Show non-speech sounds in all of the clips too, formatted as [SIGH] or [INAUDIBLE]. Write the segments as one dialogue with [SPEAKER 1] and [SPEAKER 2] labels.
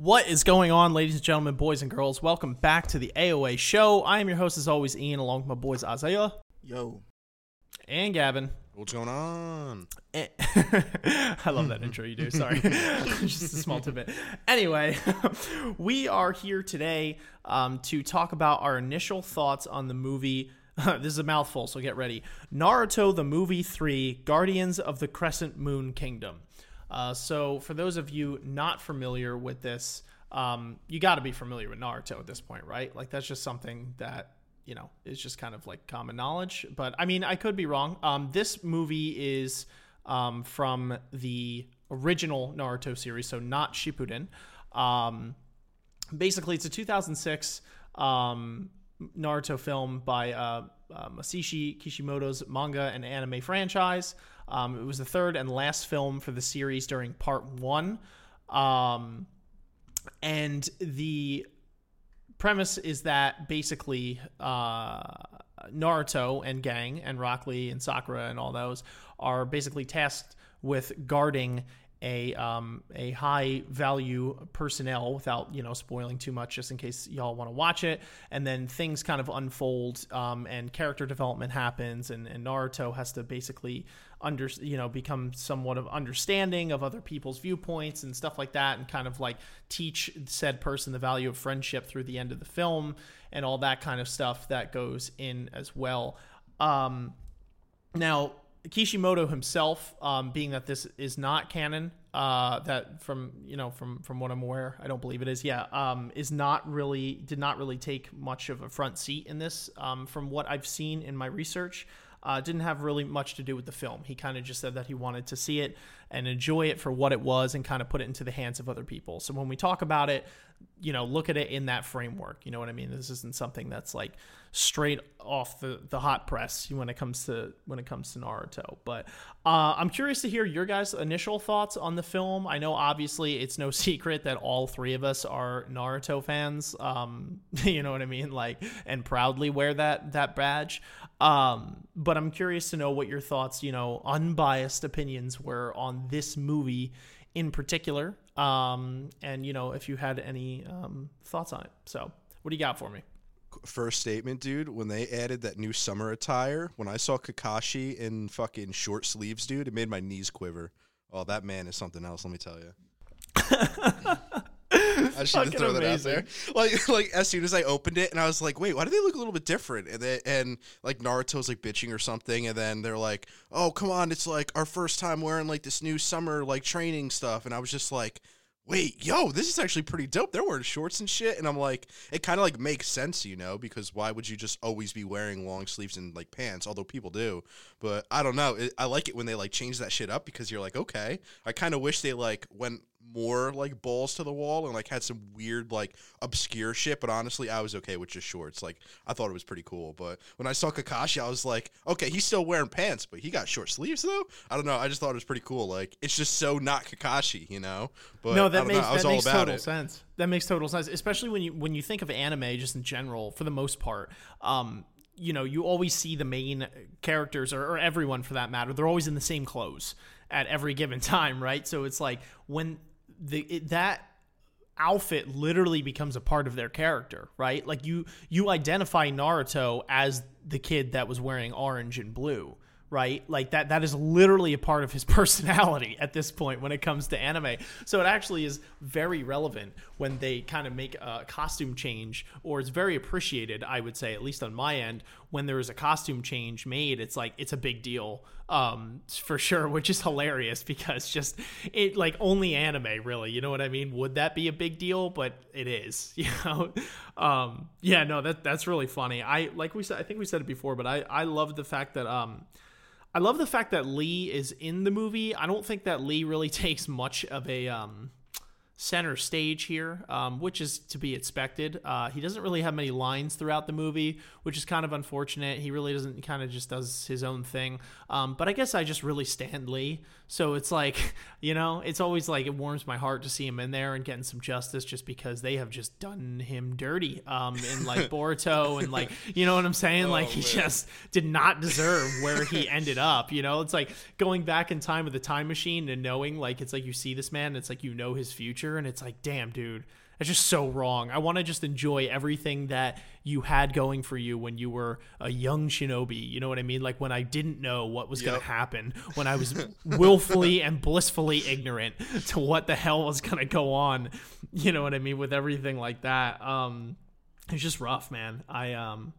[SPEAKER 1] What is going on, ladies and gentlemen, boys and girls? Welcome back to the AOA show. I am your host, as always, Ian, along with my boys Isaiah
[SPEAKER 2] Yo,
[SPEAKER 1] and Gavin.
[SPEAKER 3] What's going on?
[SPEAKER 1] Eh, [LAUGHS] I love that intro you do. [LAUGHS] Sorry. [LAUGHS] Just a small tidbit. Anyway, we are here today um, to talk about our initial thoughts on the movie. this is a mouthful, so get ready. Naruto the Movie 3 Guardians of the Crescent Moon Kingdom. Uh, so, for those of you not familiar with this, um, you got to be familiar with Naruto at this point, right? Like, that's just something that you know is just kind of like common knowledge. But I mean, I could be wrong. Um, this movie is um, from the original Naruto series, so not Shippuden. Um, basically, it's a 2006 um, Naruto film by uh, uh, Masashi Kishimoto's manga and anime franchise. Um, it was the third and last film for the series during part one. Um, and the premise is that basically uh, Naruto and gang and Rock Lee and Sakura and all those are basically tasked with guarding a um, a high value personnel without you know spoiling too much just in case y'all want to watch it and then things kind of unfold um, and character development happens and, and Naruto has to basically under you know become somewhat of understanding of other people's viewpoints and stuff like that and kind of like teach said person the value of friendship through the end of the film and all that kind of stuff that goes in as well um, now Kishimoto himself, um, being that this is not canon, uh, that from you know from from what I'm aware, I don't believe it is. Yeah, um, is not really did not really take much of a front seat in this. Um, from what I've seen in my research, uh, didn't have really much to do with the film. He kind of just said that he wanted to see it and enjoy it for what it was, and kind of put it into the hands of other people. So when we talk about it, you know, look at it in that framework. You know what I mean? This isn't something that's like straight off the, the hot press when it comes to when it comes to Naruto. But uh, I'm curious to hear your guys' initial thoughts on the film. I know obviously it's no [LAUGHS] secret that all three of us are Naruto fans. Um, [LAUGHS] you know what I mean? Like and proudly wear that that badge. Um, but I'm curious to know what your thoughts, you know, unbiased opinions were on this movie in particular. Um, and you know, if you had any um, thoughts on it. So, what do you got for me?
[SPEAKER 3] First statement, dude. When they added that new summer attire, when I saw Kakashi in fucking short sleeves, dude, it made my knees quiver. Oh, that man is something else. Let me tell you. [LAUGHS] I just need to throw that out there. [LAUGHS] Like, like as soon as I opened it, and I was like, "Wait, why do they look a little bit different?" And then, and like Naruto's like bitching or something, and then they're like, "Oh, come on, it's like our first time wearing like this new summer like training stuff," and I was just like. Wait, yo, this is actually pretty dope. They're wearing shorts and shit, and I'm like, it kind of like makes sense, you know, because why would you just always be wearing long sleeves and like pants? Although people do, but I don't know. It, I like it when they like change that shit up because you're like, okay. I kind of wish they like went more like balls to the wall and like had some weird like obscure shit but honestly i was okay with just shorts. Like i thought it was pretty cool but when i saw kakashi i was like okay he's still wearing pants but he got short sleeves though? I don't know i just thought it was pretty cool like it's just so not kakashi you know? But
[SPEAKER 1] no that makes, that makes total it. sense. That makes total sense especially when you when you think of anime just in general for the most part um you know you always see the main characters or, or everyone for that matter they're always in the same clothes at every given [LAUGHS] time right? So it's like when the it, that outfit literally becomes a part of their character, right? Like you you identify Naruto as the kid that was wearing orange and blue right? Like that that is literally a part of his [LAUGHS] personality at this point when it comes to anime. So it actually is very relevant when they kind of make a costume change or it's very appreciated, I would say, at least on my end, when there is a costume change made, it's like it's a big deal. Um for sure, [LAUGHS] which is hilarious because just it like only anime really, you know what I mean? Would that be a big deal? But it is, [LAUGHS] you know. Um yeah, no, that that's really funny. I like we said I think we said it before, but I I love the fact that um I love the fact that Lee is in the movie. I don't think that Lee really [LAUGHS] takes much of a um, center stage here, um, which is to be expected. Uh, he doesn't really have many lines throughout the movie, which is kind of unfortunate. He really doesn't, kind of just does his own thing. Um, but I guess I just really stand Lee. So it's like, [LAUGHS] you know, it's always like it warms my heart to see him in there and getting some justice just because they have just done him dirty um, in like [LAUGHS] Boruto and like, you know what I'm saying? Oh, like he man. just did not deserve where he ended up. You know, it's like going back in time with the time machine and knowing like it's like you see this man, it's like you know his future and it's like, damn, dude, that's just so wrong. I want to just enjoy everything that you had going for you when you were a young shinobi. You know what I mean? Like when I didn't know what was going to happen, when I was willfully and blissfully ignorant to what the hell was going to go on. You know what I mean? With everything like that. Um, it's just rough, man. I um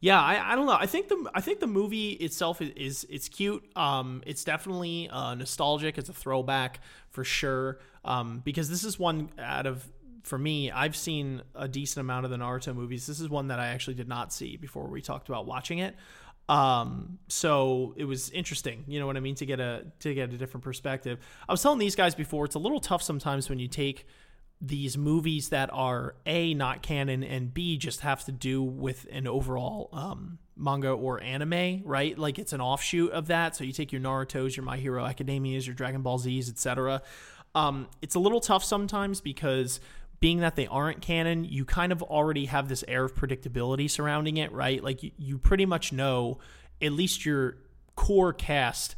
[SPEAKER 1] yeah, I, I don't know. I think the I think the movie itself is, is it's cute. Um, it's definitely uh, nostalgic. It's a throwback for sure. Um, because this is one out of for me, I've seen a decent amount of the Naruto movies. This is one that I actually did not see before we talked about watching it. Um, so it was interesting, you know what I mean, to get a to get a different perspective. I was telling these guys before, it's a little tough sometimes when you take these movies that are a not canon and b just have to do with an overall um, manga or anime right? Like it's an offshoot of that. So you take your naruto's your my hero academias your dragon ball z's etc um, it's a little tough sometimes because being that they aren't canon you kind of already have this air of predictability surrounding it right? Like you, you pretty much know at least your core cast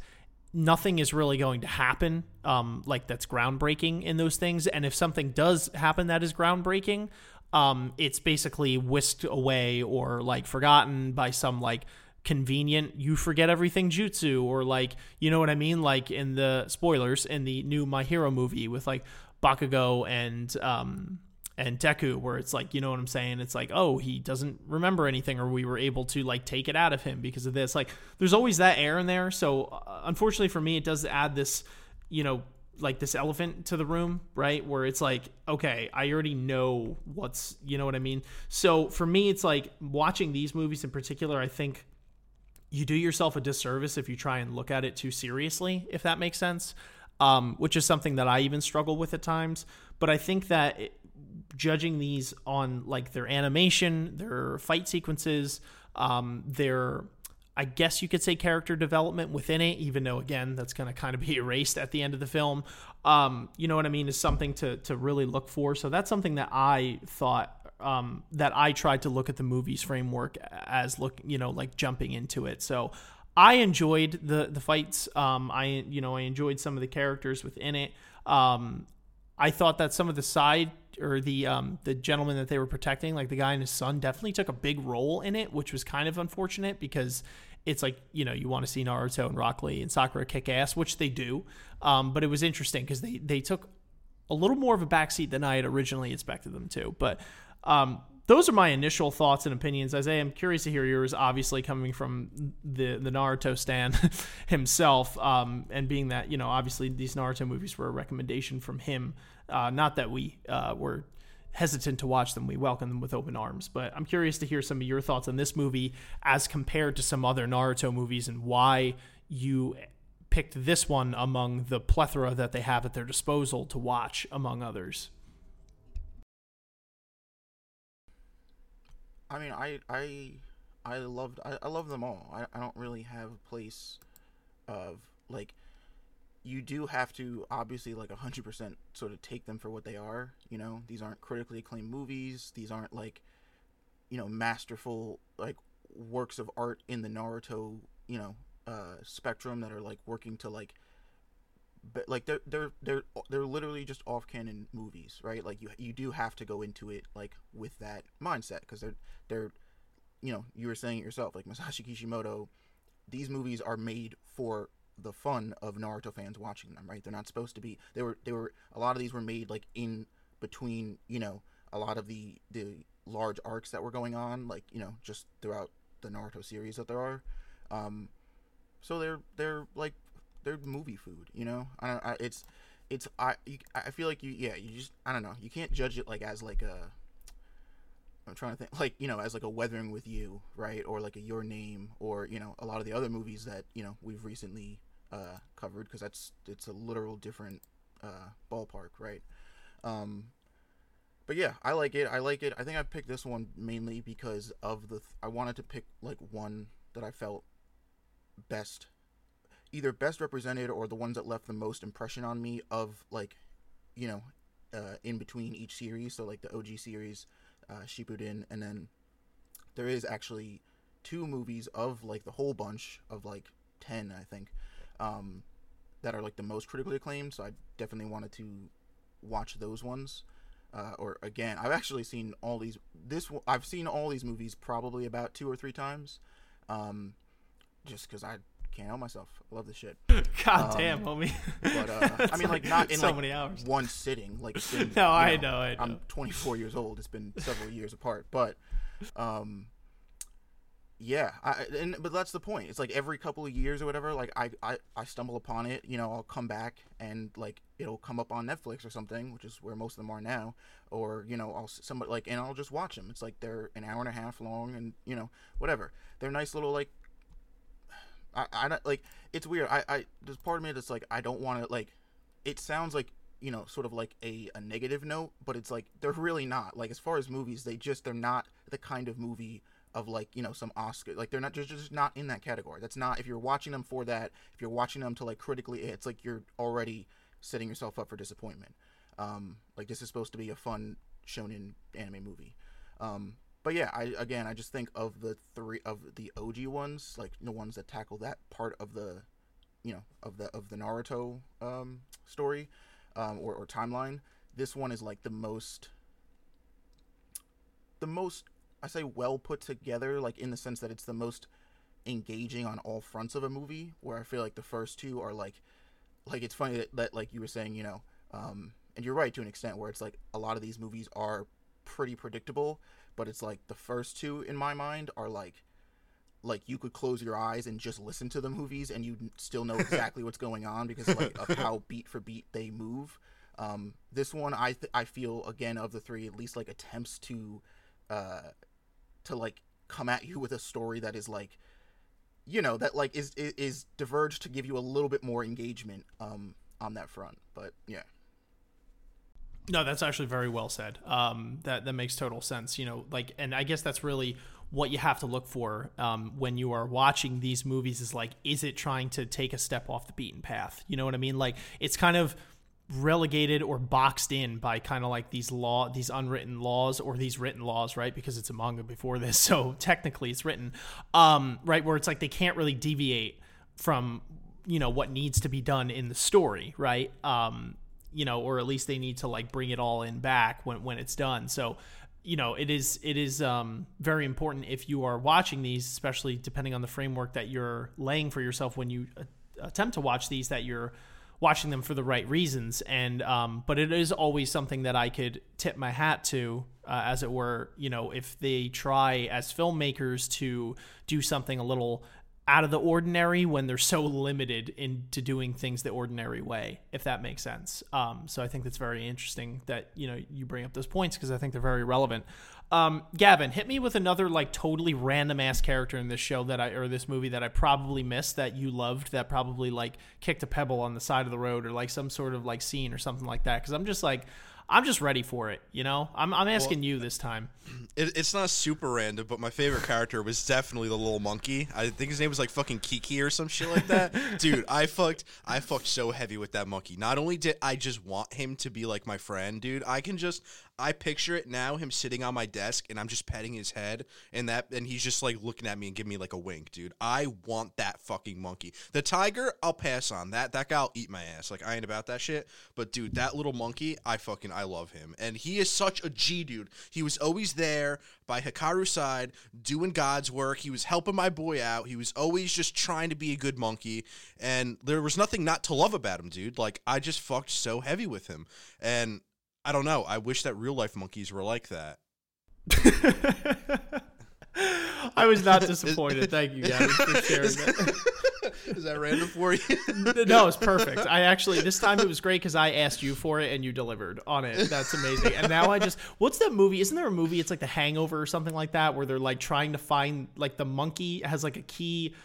[SPEAKER 1] nothing is really going to happen um, like that's groundbreaking in those things. And if something does happen that is groundbreaking um, it's basically whisked away or like forgotten by some like convenient you forget everything jutsu or like you know what i mean? Like in the spoilers in the new my hero movie with like bakugo and um and Deku, where it's like, you know what I'm saying? It's like, oh, he doesn't remember anything, or we were able to like take it out of him because of this. Like, there's always that air in there. So, uh, unfortunately for me, it does add this, you know, like this elephant to the room, right? Where it's like, okay, I already know what's, you know what I mean? So, for me, it's like watching these movies in particular, I think you do yourself a disservice if you try and look at it too seriously, if that makes sense. Um, which is something that I even struggle with at times. But I think that it, judging these on like their animation, their fight sequences, um, their I guess you could say character development within it, even though again that's going to kind of be [LAUGHS] erased at the end of the film. Um, you know what I mean? Is something to to really look for. So that's something that I thought um, that I tried to look at the movie's framework as look, you know, like jumping into it. So I enjoyed the the fights. Um, I you know I enjoyed some of the characters within it. Um, I thought that some of the side or the um, the gentleman that they were protecting, like the guy and his son, definitely took a big role in it, which was kind of unfortunate because it's like you know you want to see Naruto and Rock Lee and Sakura kick ass, which they do. Um, but it was interesting because they they took a little more of a backseat than I had originally expected them to. But um, those are my initial thoughts and opinions. Isaiah, I'm curious to hear yours. Obviously, coming from the the Naruto stan [LAUGHS] himself, um, and being that you know, obviously these Naruto movies were a recommendation from him. Uh, not that we uh, were hesitant to watch them. We welcome them with open arms. But I'm curious to hear some of your thoughts on this movie as compared to some other Naruto movies and why you picked this one among the plethora that they have at their disposal to watch, among others.
[SPEAKER 2] I mean, I I I loved I, I love them all. I, I don't really have a place of like you do have to obviously like 100% sort of take them for what they are, you know. These aren't critically acclaimed movies. These aren't like you know, masterful like works of art in the Naruto, you know, uh spectrum that are like working to like but like they're they're they're they're literally just off canon movies, right? Like you you do have to go into it like with that mindset because they're they're you know you were saying it yourself like Masashi Kishimoto, these movies are made for the fun of Naruto fans watching them, right? They're not supposed to be. They were they were a lot of these were made like in between you know a lot of the the large arcs that were going on, like you know just throughout the Naruto series that there are. Um, so they're they're like they're movie food, you know. I don't. I, it's it's I I feel like you yeah you just I don't know you can't judge it like as like a I'm trying to think like you know as like a Weathering with You right or like a Your Name or you know a lot of the other movies that you know we've recently uh, covered because that's it's a literal different uh, ballpark right. Um, but yeah, I like it. I like it. I think I picked this one mainly because of the. Th- I wanted to pick like one that I felt best either best represented or the ones that left the most impression on me of like you know uh, in between each series so like the og series uh, shippuden and then there is actually two movies of like the whole bunch of like 10 i think um, that are like the most critically acclaimed so i definitely wanted to watch those ones. Uh, or again, I've actually seen all these. This I've seen all these movies probably about two or three times, um, just because I can't help myself. I love this shit. [LAUGHS]
[SPEAKER 1] God
[SPEAKER 2] Um,
[SPEAKER 1] damn, homie.
[SPEAKER 2] But uh, [LAUGHS] I mean, like not in
[SPEAKER 1] so
[SPEAKER 2] like
[SPEAKER 1] many hours.
[SPEAKER 2] one sitting. Like [LAUGHS] been,
[SPEAKER 1] No, I know, I know.
[SPEAKER 2] I'm 24 years old. It's been several years apart, but um, yeah. I and but that's the point. It's like every couple of years or whatever. Like I I I stumble upon it. You know, I'll come back and like it'll come up on Netflix or something, which is where most of them are now. Or you know, I'll somebody like and I'll just watch them. It's like they're an hour and a half long, and you know, whatever. They're nice little like I, I don't like it's weird. I, I there's part of me that's like I don't want to like it sounds like you know sort of like a, a negative note, but it's like they're really not. Like as far as movies, they just they're not the kind of movie of like you know some Oscar like they're not just just not in that category. That's not if you're watching them for that. If you're watching them to like critically, it's like you're already setting yourself up for disappointment. Um, like this is supposed to be a fun shonen anime movie. Um, but yeah, I again I just think of the three of the OG ones, like the ones that tackle that part of the, you know, of the of the Naruto um, story, um, or, or timeline. This one is like the most, the most I say well put together, like in the sense that it's the most engaging on all fronts of a movie. Where I feel like the first two are like, like it's funny that, that like you were saying, you know, um, and you're right to an extent where it's like a lot of these movies are pretty predictable but it's like the first two in my mind are like like you could close your eyes and just listen to the movies and you still know exactly what's going on because like of how [LAUGHS] beat for beat they move. Um this one i th- i feel again of the three at least like attempts to uh to like come at you with a story that is like you know that like is is, is diverged to give you a little bit more engagement um on that front but yeah
[SPEAKER 1] No, that's actually very well said. Um, that that makes total sense. You know, like, and I guess that's really what you have to look for um, when you are watching these movies. Is like, is it trying to take a step off the beaten path? You know what I mean? Like, it's kind of relegated or boxed in by kind of like these law, these unwritten laws or these written laws, right? Because it's a manga before this, [LAUGHS] so technically it's written, um, right? Where it's like they can't really deviate from you know what needs to be done in the story, right? Um, you know, or at least they need to like bring it all in back when when it's done. So, you know, it is it is um, very important if you are watching these, especially depending on the framework that you're laying for yourself when you uh, attempt to watch these, that you're watching them for the right reasons. And um, but it is always something that I could tip my hat to, uh, as it were. You know, if they try as filmmakers to do something a little out of the ordinary when they're so limited into doing things the ordinary way if that makes sense. Um, so i think that's very interesting that you know you bring up those points because i think they're very relevant. Um, gavin hit me with another like totally random ass character in this show that i or this movie that i probably missed that you loved that probably like kicked a pebble on the side of the road or like some sort of like scene or something like that. Because i'm just like i'm just ready for it you know i'm, I'm asking you this time
[SPEAKER 3] It, it's not super random, but my favorite character was definitely the little monkey. I think his name was like fucking Kiki or some shit like that. [LAUGHS] Dude, I fucked I fucked so heavy with that monkey. Not only did I just want him to be like my friend, dude, I can just I picture it now him sitting on my desk and I'm just petting his head and that and he's just like looking at me and giving me like a wink, dude. I want that fucking monkey. The tiger, I'll pass on. That that guy'll eat my ass. Like I ain't about that shit. But dude, that little monkey, I fucking I love him. And he is such a G dude. He was always there by Hikaru's side, doing God's work. He was helping my boy out. He was always just trying to be a good monkey. And there was nothing not to love about him, dude. Like I just fucked so heavy with him. And I don't know. I wish that real life monkeys were like that. [LAUGHS]
[SPEAKER 1] I was not [LAUGHS] disappointed. Thank you, Gavin, for sharing that. [LAUGHS]
[SPEAKER 3] Is that random for you?
[SPEAKER 1] no, it's perfect. I actually this time it was great because I asked you for it and you delivered on it. That's amazing. And now I just what's that movie? Isn't there a movie? It's like The Hangover or something like that, where they're like trying to find like the monkey has like a key.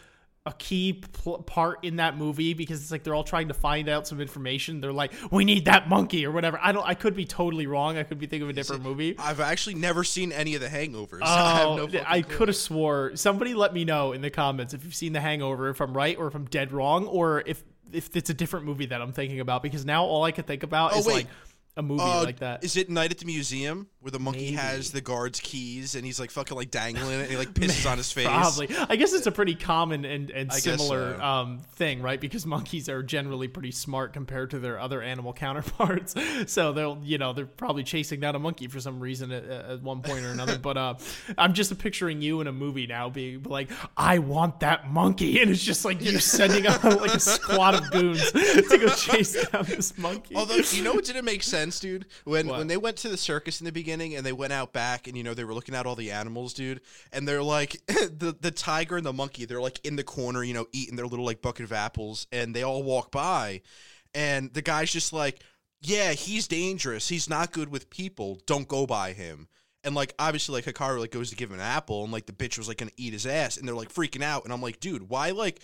[SPEAKER 1] A key pl- part in that movie because it's like they're all trying to find out some information. They're like, "We need that monkey" or whatever. I don't. I could be totally wrong. I could be thinking of a different movie.
[SPEAKER 3] I've actually never seen any of the hangovers. [LAUGHS] I have
[SPEAKER 1] Oh,
[SPEAKER 3] no
[SPEAKER 1] I could have swore. Somebody let me know in the comments if you've seen The Hangover, if I'm right or if I'm dead wrong, or if if it's a different movie that I'm thinking about. Because now all I can think about
[SPEAKER 3] Oh,
[SPEAKER 1] is
[SPEAKER 3] wait.
[SPEAKER 1] like a movie
[SPEAKER 3] Uh,
[SPEAKER 1] like that.
[SPEAKER 3] Is it Night at the Museum where the monkey
[SPEAKER 1] Maybe.
[SPEAKER 3] has the guard's keys and he's like fucking like dangling it and he like [LAUGHS] pisses on his face.
[SPEAKER 1] Probably. I guess it's a pretty common and, and
[SPEAKER 3] I
[SPEAKER 1] similar
[SPEAKER 3] so.
[SPEAKER 1] um, thing, right? Because monkeys are generally pretty smart compared to their other animal [LAUGHS] counterparts. So they'll, you know, they're probably chasing down a monkey for some reason at, at one point or another. [LAUGHS] but uh, I'm just picturing you in a movie now being like, I want that monkey. And it's just like you're sending out like a squad of goons to go chase down this monkey.
[SPEAKER 3] Although you know what didn't make sense, dude, when
[SPEAKER 1] What?
[SPEAKER 3] when they went to the circus in the beginning and they went out back and you know they were looking at all the animals, dude, and they're like [LAUGHS] the the tiger and the monkey, they're like in the corner, you know, eating their little like bucket of apples, and they all walk by, and the guy's just like, yeah, he's dangerous, he's not good with people, don't go by him. And like obviously like Hikaru like goes to give him an apple and like the bitch was like gonna eat his ass and they're like freaking out and I'm like, dude, why like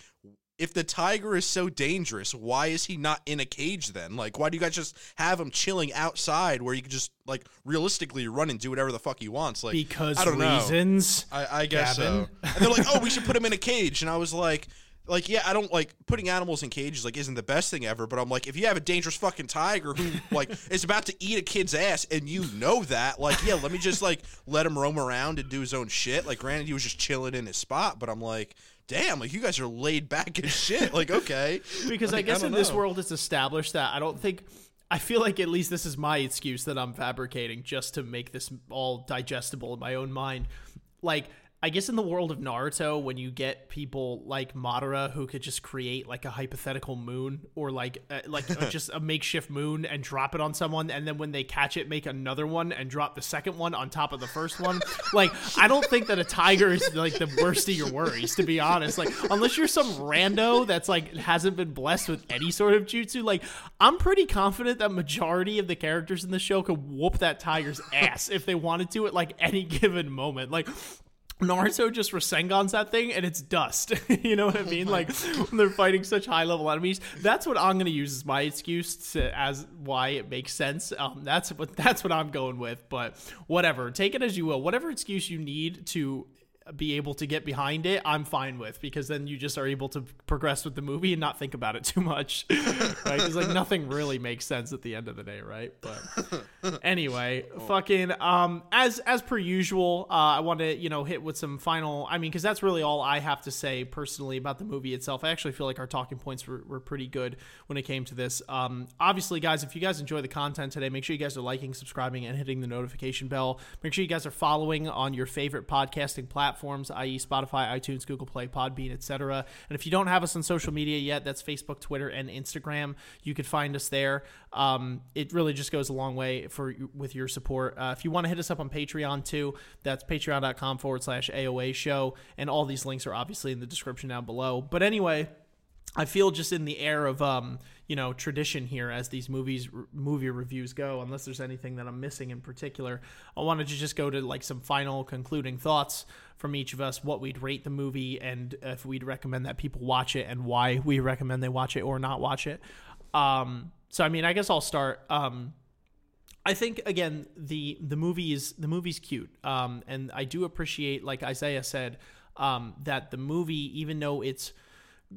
[SPEAKER 3] if the tiger is so dangerous, why is he not in a cage then? Like, why do you guys just have him chilling outside where you can just like realistically run and do whatever the fuck he wants? Like,
[SPEAKER 1] because
[SPEAKER 3] I don't know.
[SPEAKER 1] reasons.
[SPEAKER 3] I, I guess
[SPEAKER 1] Gavin.
[SPEAKER 3] so. And they're like, oh, we should put him in a cage, and I was like. Like yeah, I don't like putting animals in cages. Like isn't the best thing ever. But I'm like, if you have a dangerous fucking tiger who like [LAUGHS] is about to eat a kid's ass, and you know that, like yeah, let me just like let him roam around and do his own shit. Like granted, he was just chilling in his spot, but I'm like, damn, like you guys are laid back as shit. Like okay, [LAUGHS]
[SPEAKER 1] because I guess
[SPEAKER 3] don't
[SPEAKER 1] in this world it's established that I don't think I feel like at least this is my excuse that I'm fabricating just to make this all digestible in my own mind. Like I guess in the world of Naruto, when you get people like Madara who could just create like a hypothetical moon or like uh, like just a makeshift moon and drop it on someone, and then when they catch it, make another one and drop the second one on top of the first one. Like I don't think that a tiger is like the worst of your worries, to be honest. Like unless you're some rando that's like hasn't been blessed with any sort of jutsu, like I'm pretty confident that majority of the characters in the show could whoop that tiger's ass if they wanted to at like any given moment. Like Naruto just Rasengans that thing and it's dust. [LAUGHS] you know what I mean? Like when [LAUGHS] they're fighting such high level enemies. That's what I'm gonna use as my excuse to as why it makes sense. Um, that's what that's what I'm going with. But whatever, take it as you will. Whatever excuse you need to be able to get behind it, I'm fine with because then you just are able to progress with the movie and not think about it [LAUGHS] too much, [LAUGHS] right? Because like nothing really makes sense at the end of the day, right? But [LAUGHS] anyway, fucking um, as as per usual, uh, I want to you know hit with some final. I mean, because that's really all I have to say personally about the movie itself. I actually feel like our talking points were, were pretty good when it came to this. Um, obviously, guys, if you guys enjoy the content today, make sure you guys are liking, subscribing, and hitting the notification bell. Make sure you guys are following on your favorite podcasting platforms, i.e., Spotify, iTunes, Google Play, Podbean, etc. And if you don't have us on social media yet, that's Facebook, Twitter, and Instagram. You could find us there. Um, it really just goes a long way for with your support. Uh, if you want to hit us up on Patreon too, that's patreon.com forward slash AOA show. And all these links are obviously in the description down below. But anyway, I feel just in the air of um, you know tradition here as these movies r- movie reviews go. Unless there's anything that I'm missing in particular, I wanted to just go to like some final concluding thoughts from each of us, what we'd rate the movie, and if we'd recommend that people watch it, and why we recommend they watch it or not watch it. Um, so I mean, I guess I'll start. Um, I think again the the movie is the movie's cute, um, and I do appreciate, like Isaiah said, um, that the movie, even though it's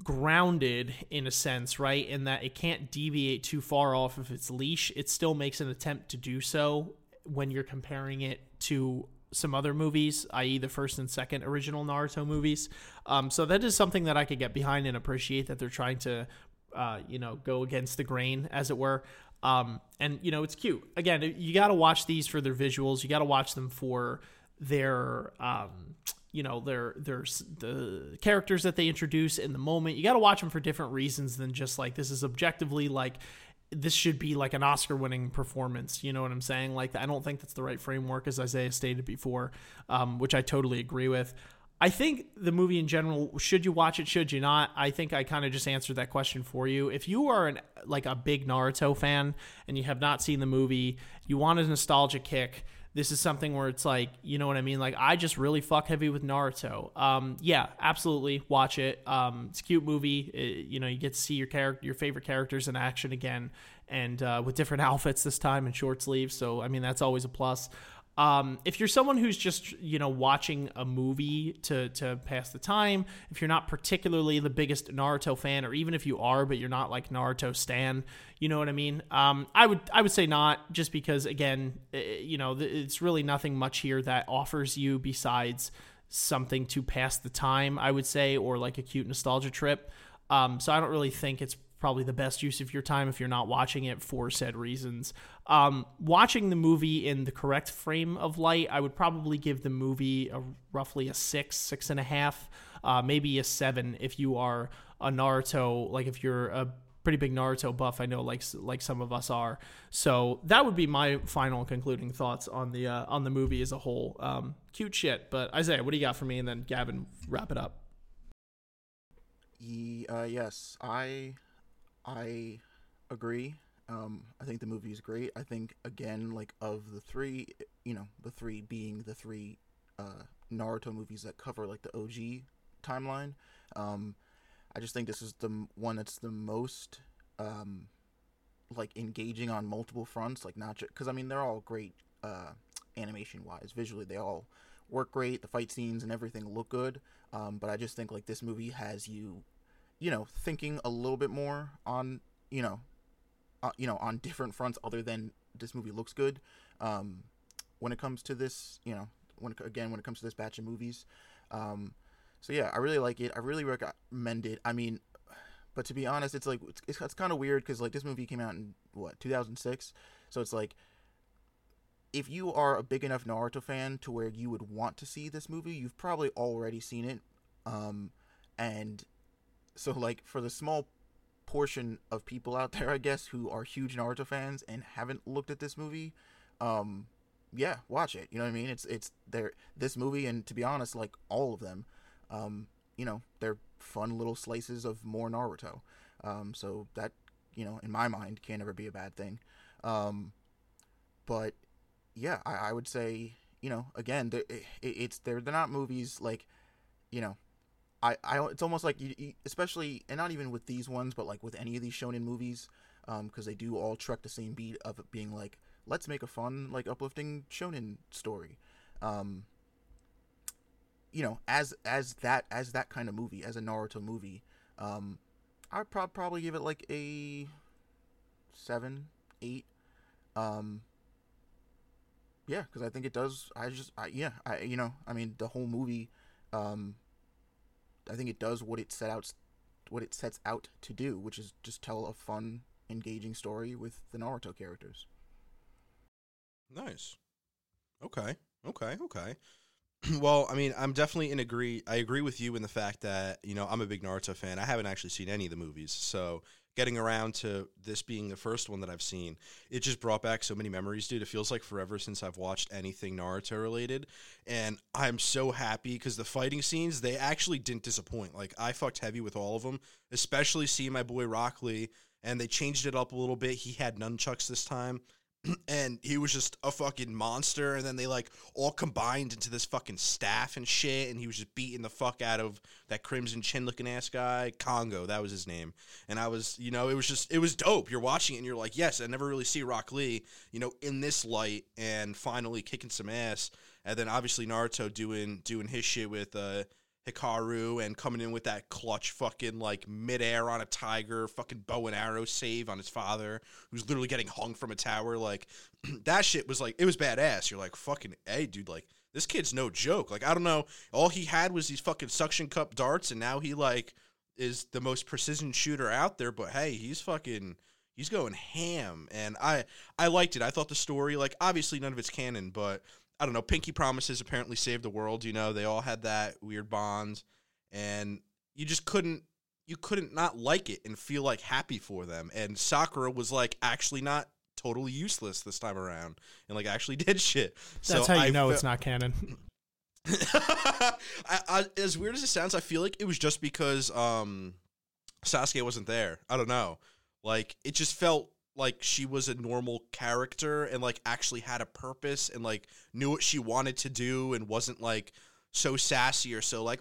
[SPEAKER 1] grounded in a sense, right, in that it can't deviate too far off of its leash, it still makes an attempt to do so when you're comparing it to some other movies, i.e., the first and second original Naruto movies. Um, so that is something that I could get behind and appreciate that they're trying to, uh, you know, go against the grain, as it were. Um, and you know, it's cute. Again, you got to watch these for their visuals. You got to watch them for their, um, you know, their their the characters that they introduce in the moment. You got to watch them for different reasons than just like this is objectively like this should be like an Oscar winning performance. You know what I'm saying? Like, I don't think that's the right framework, as Isaiah stated before, um, which I totally agree with. I think the movie in general, should you watch it, should you not? I think I kind of just answered that question for you. If you are an like a big Naruto fan and you have not seen the movie, you want a nostalgia kick, this is something where it's like, you know what I mean? Like, I just really fuck heavy with Naruto. Um, yeah, absolutely, watch it. Um, it's a cute movie. It- you know, you get to see your character, your favorite characters in action again, and uh, with different [LAUGHS] outfits this time and short sleeves. So, I mean, that's always a plus. Um, if you're someone who's just you know watching a movie to to pass the time, if you're not particularly the biggest Naruto fan, or even if you are but you're not like Naruto stan, you know what I mean. Um, I would I would say not, just because again, eh, you know, it's really nothing much here that offers you besides something to pass the time. I would say, or like a cute nostalgia trip. Um, so I don't really think it's probably the best use of your time if you're not watching it for said reasons. Um, watching the movie in the correct frame of light, I would probably give the movie a, roughly a six, six and a half, uh, maybe a seven if you are a Naruto, like if you're a pretty big Naruto buff. I know, like like some of us are. So that would be my final concluding thoughts on the uh, on the movie as a whole. Um, cute shit. But Isaiah, what do you got for me? And then Gavin, wrap it up.
[SPEAKER 2] Ye, uh, yes, I I agree. Um, I think the movie is great. I think again, like of the three, you know, the three being the three uh, Naruto movies that cover like the OG timeline. Um, I just think this is the one that's the most um, like engaging on multiple fronts. Like not just because I mean they're all great uh, animation wise, visually they all work great. The fight scenes and everything look good. Um, but I just think like this movie has you you know, thinking a little bit more on, you know, uh, you know, on different fronts other than this movie looks good. Um, when it comes to this, you know, when again when it comes to this batch of movies, um, so yeah, I really like it. I really recommend it. I mean, but to be honest, it's like it's, it's, it's kind of weird because like this movie came out in what 2006, so it's like if you are a big enough Naruto fan to where you would want to see this movie, you've probably already seen it. Um, and so like for the small portion of people out there, I guess, who are huge Naruto fans and haven't looked at this movie, um, yeah, watch it. You know what I mean? It's it's there this movie and to be honest, like all of them, um, you know, they're fun little slices of more Naruto. Um, so that you know, in my mind, can never be a bad thing. Um, but yeah, I, I would say you know again, it, it's they're they're not movies like you know I, I it's almost like you, you, especially and not even with these ones but like with any of these shonen movies because um, they do all truck the same beat of it being like let's make a fun like uplifting shonen story. Um, you know as as that as that kind of movie as a naruto movie um, i'd pro- probably give it like a seven eight um, yeah because i think it does i just I, yeah i you know i mean the whole movie um, I think it does what it set out what it sets out to do, which is just tell a fun, engaging story with the Naruto characters.
[SPEAKER 3] Nice. Okay. Okay. Okay. [CLEARS THROAT] well, I mean, I'm definitely in agree. I agree with you in the fact that you know I'm a big Naruto fan. I haven't actually seen any of the movies, so getting around to this being the first one that I've seen, it just brought back so many memories, dude. It feels like forever since I've watched anything Naruto related. And I'm so happy because the fighting scenes, they actually didn't disappoint. Like, I fucked heavy with all of them, especially seeing my boy Rock Lee. And they changed it up a little bit. He had nunchucks this time. [CLEARS THROAT] and he was just a fucking monster. And then they like all combined into this fucking staff and shit. And he was just beating the fuck out of that Crimson Chin looking ass guy, Congo. That was his name. And I was, you know, it was just, it was dope. You're watching it and you're like, yes, I never really see Rock Lee, you know, in this light and finally kicking some ass. And then obviously Naruto doing doing his shit with uh Hikaru and coming in with that clutch fucking like midair on a tiger, fucking bow and arrow save on his father, who's literally getting hung from a tower. Like [CLEARS THROAT] that shit was like it was badass. You're like fucking hey dude, like this kid's no joke. Like I don't know, all he had was these fucking suction cup darts, and now he like is the most precision shooter out there. But hey, he's fucking he's going ham, and I I liked it. I thought the story like obviously none of it's canon, but I don't know. Pinky Promises apparently saved the world. You know, they all had that weird bond, and you just couldn't you couldn't not like it and feel like happy for them. And Sakura was like actually not totally useless this time around, and like actually [LAUGHS] did shit.
[SPEAKER 1] That's
[SPEAKER 3] so
[SPEAKER 1] how you
[SPEAKER 3] I
[SPEAKER 1] know
[SPEAKER 3] fe-
[SPEAKER 1] it's not canon. [LAUGHS] [LAUGHS]
[SPEAKER 3] I, I, as weird as it sounds, I feel like it was just because um, Sasuke wasn't there. I don't know. Like it just felt like she was a normal character and like actually had a purpose and like knew what she wanted to do and wasn't like so sassy or so like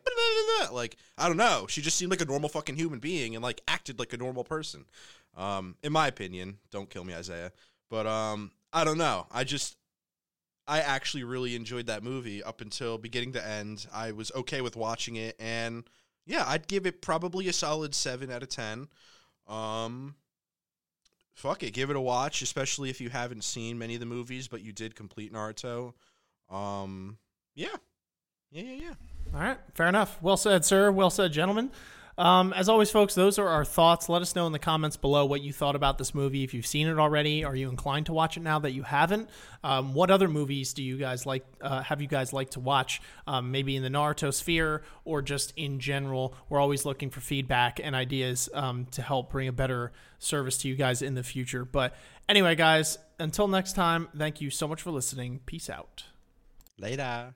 [SPEAKER 3] like I don't know. She just seemed like a normal fucking human being and like acted like a normal person. Um, in my opinion, don't kill me, Isaiah. But um, I don't know. I just I actually really enjoyed that movie up until beginning to end. I was okay with watching it, and yeah, I'd give it probably a solid seven out of ten. Um, fuck it, give it a watch, especially if you haven't seen many of the movies, but you did complete Naruto. Um, yeah, yeah, yeah, yeah.
[SPEAKER 1] All right, fair enough. Well said, sir. Well said, gentlemen. Um, as always, folks, those are our thoughts. Let us know in the comments below what you thought about this movie. If you've seen it already, are you inclined to watch it now that you haven't? Um, what other movies do you guys like? Uh, have you guys like to watch? Um, maybe in the Naruto sphere or just in general. We're always looking for feedback and ideas um, to help bring a better service to you guys in the future. But anyway, guys, until next time, thank you so much for listening. Peace out.
[SPEAKER 3] Later.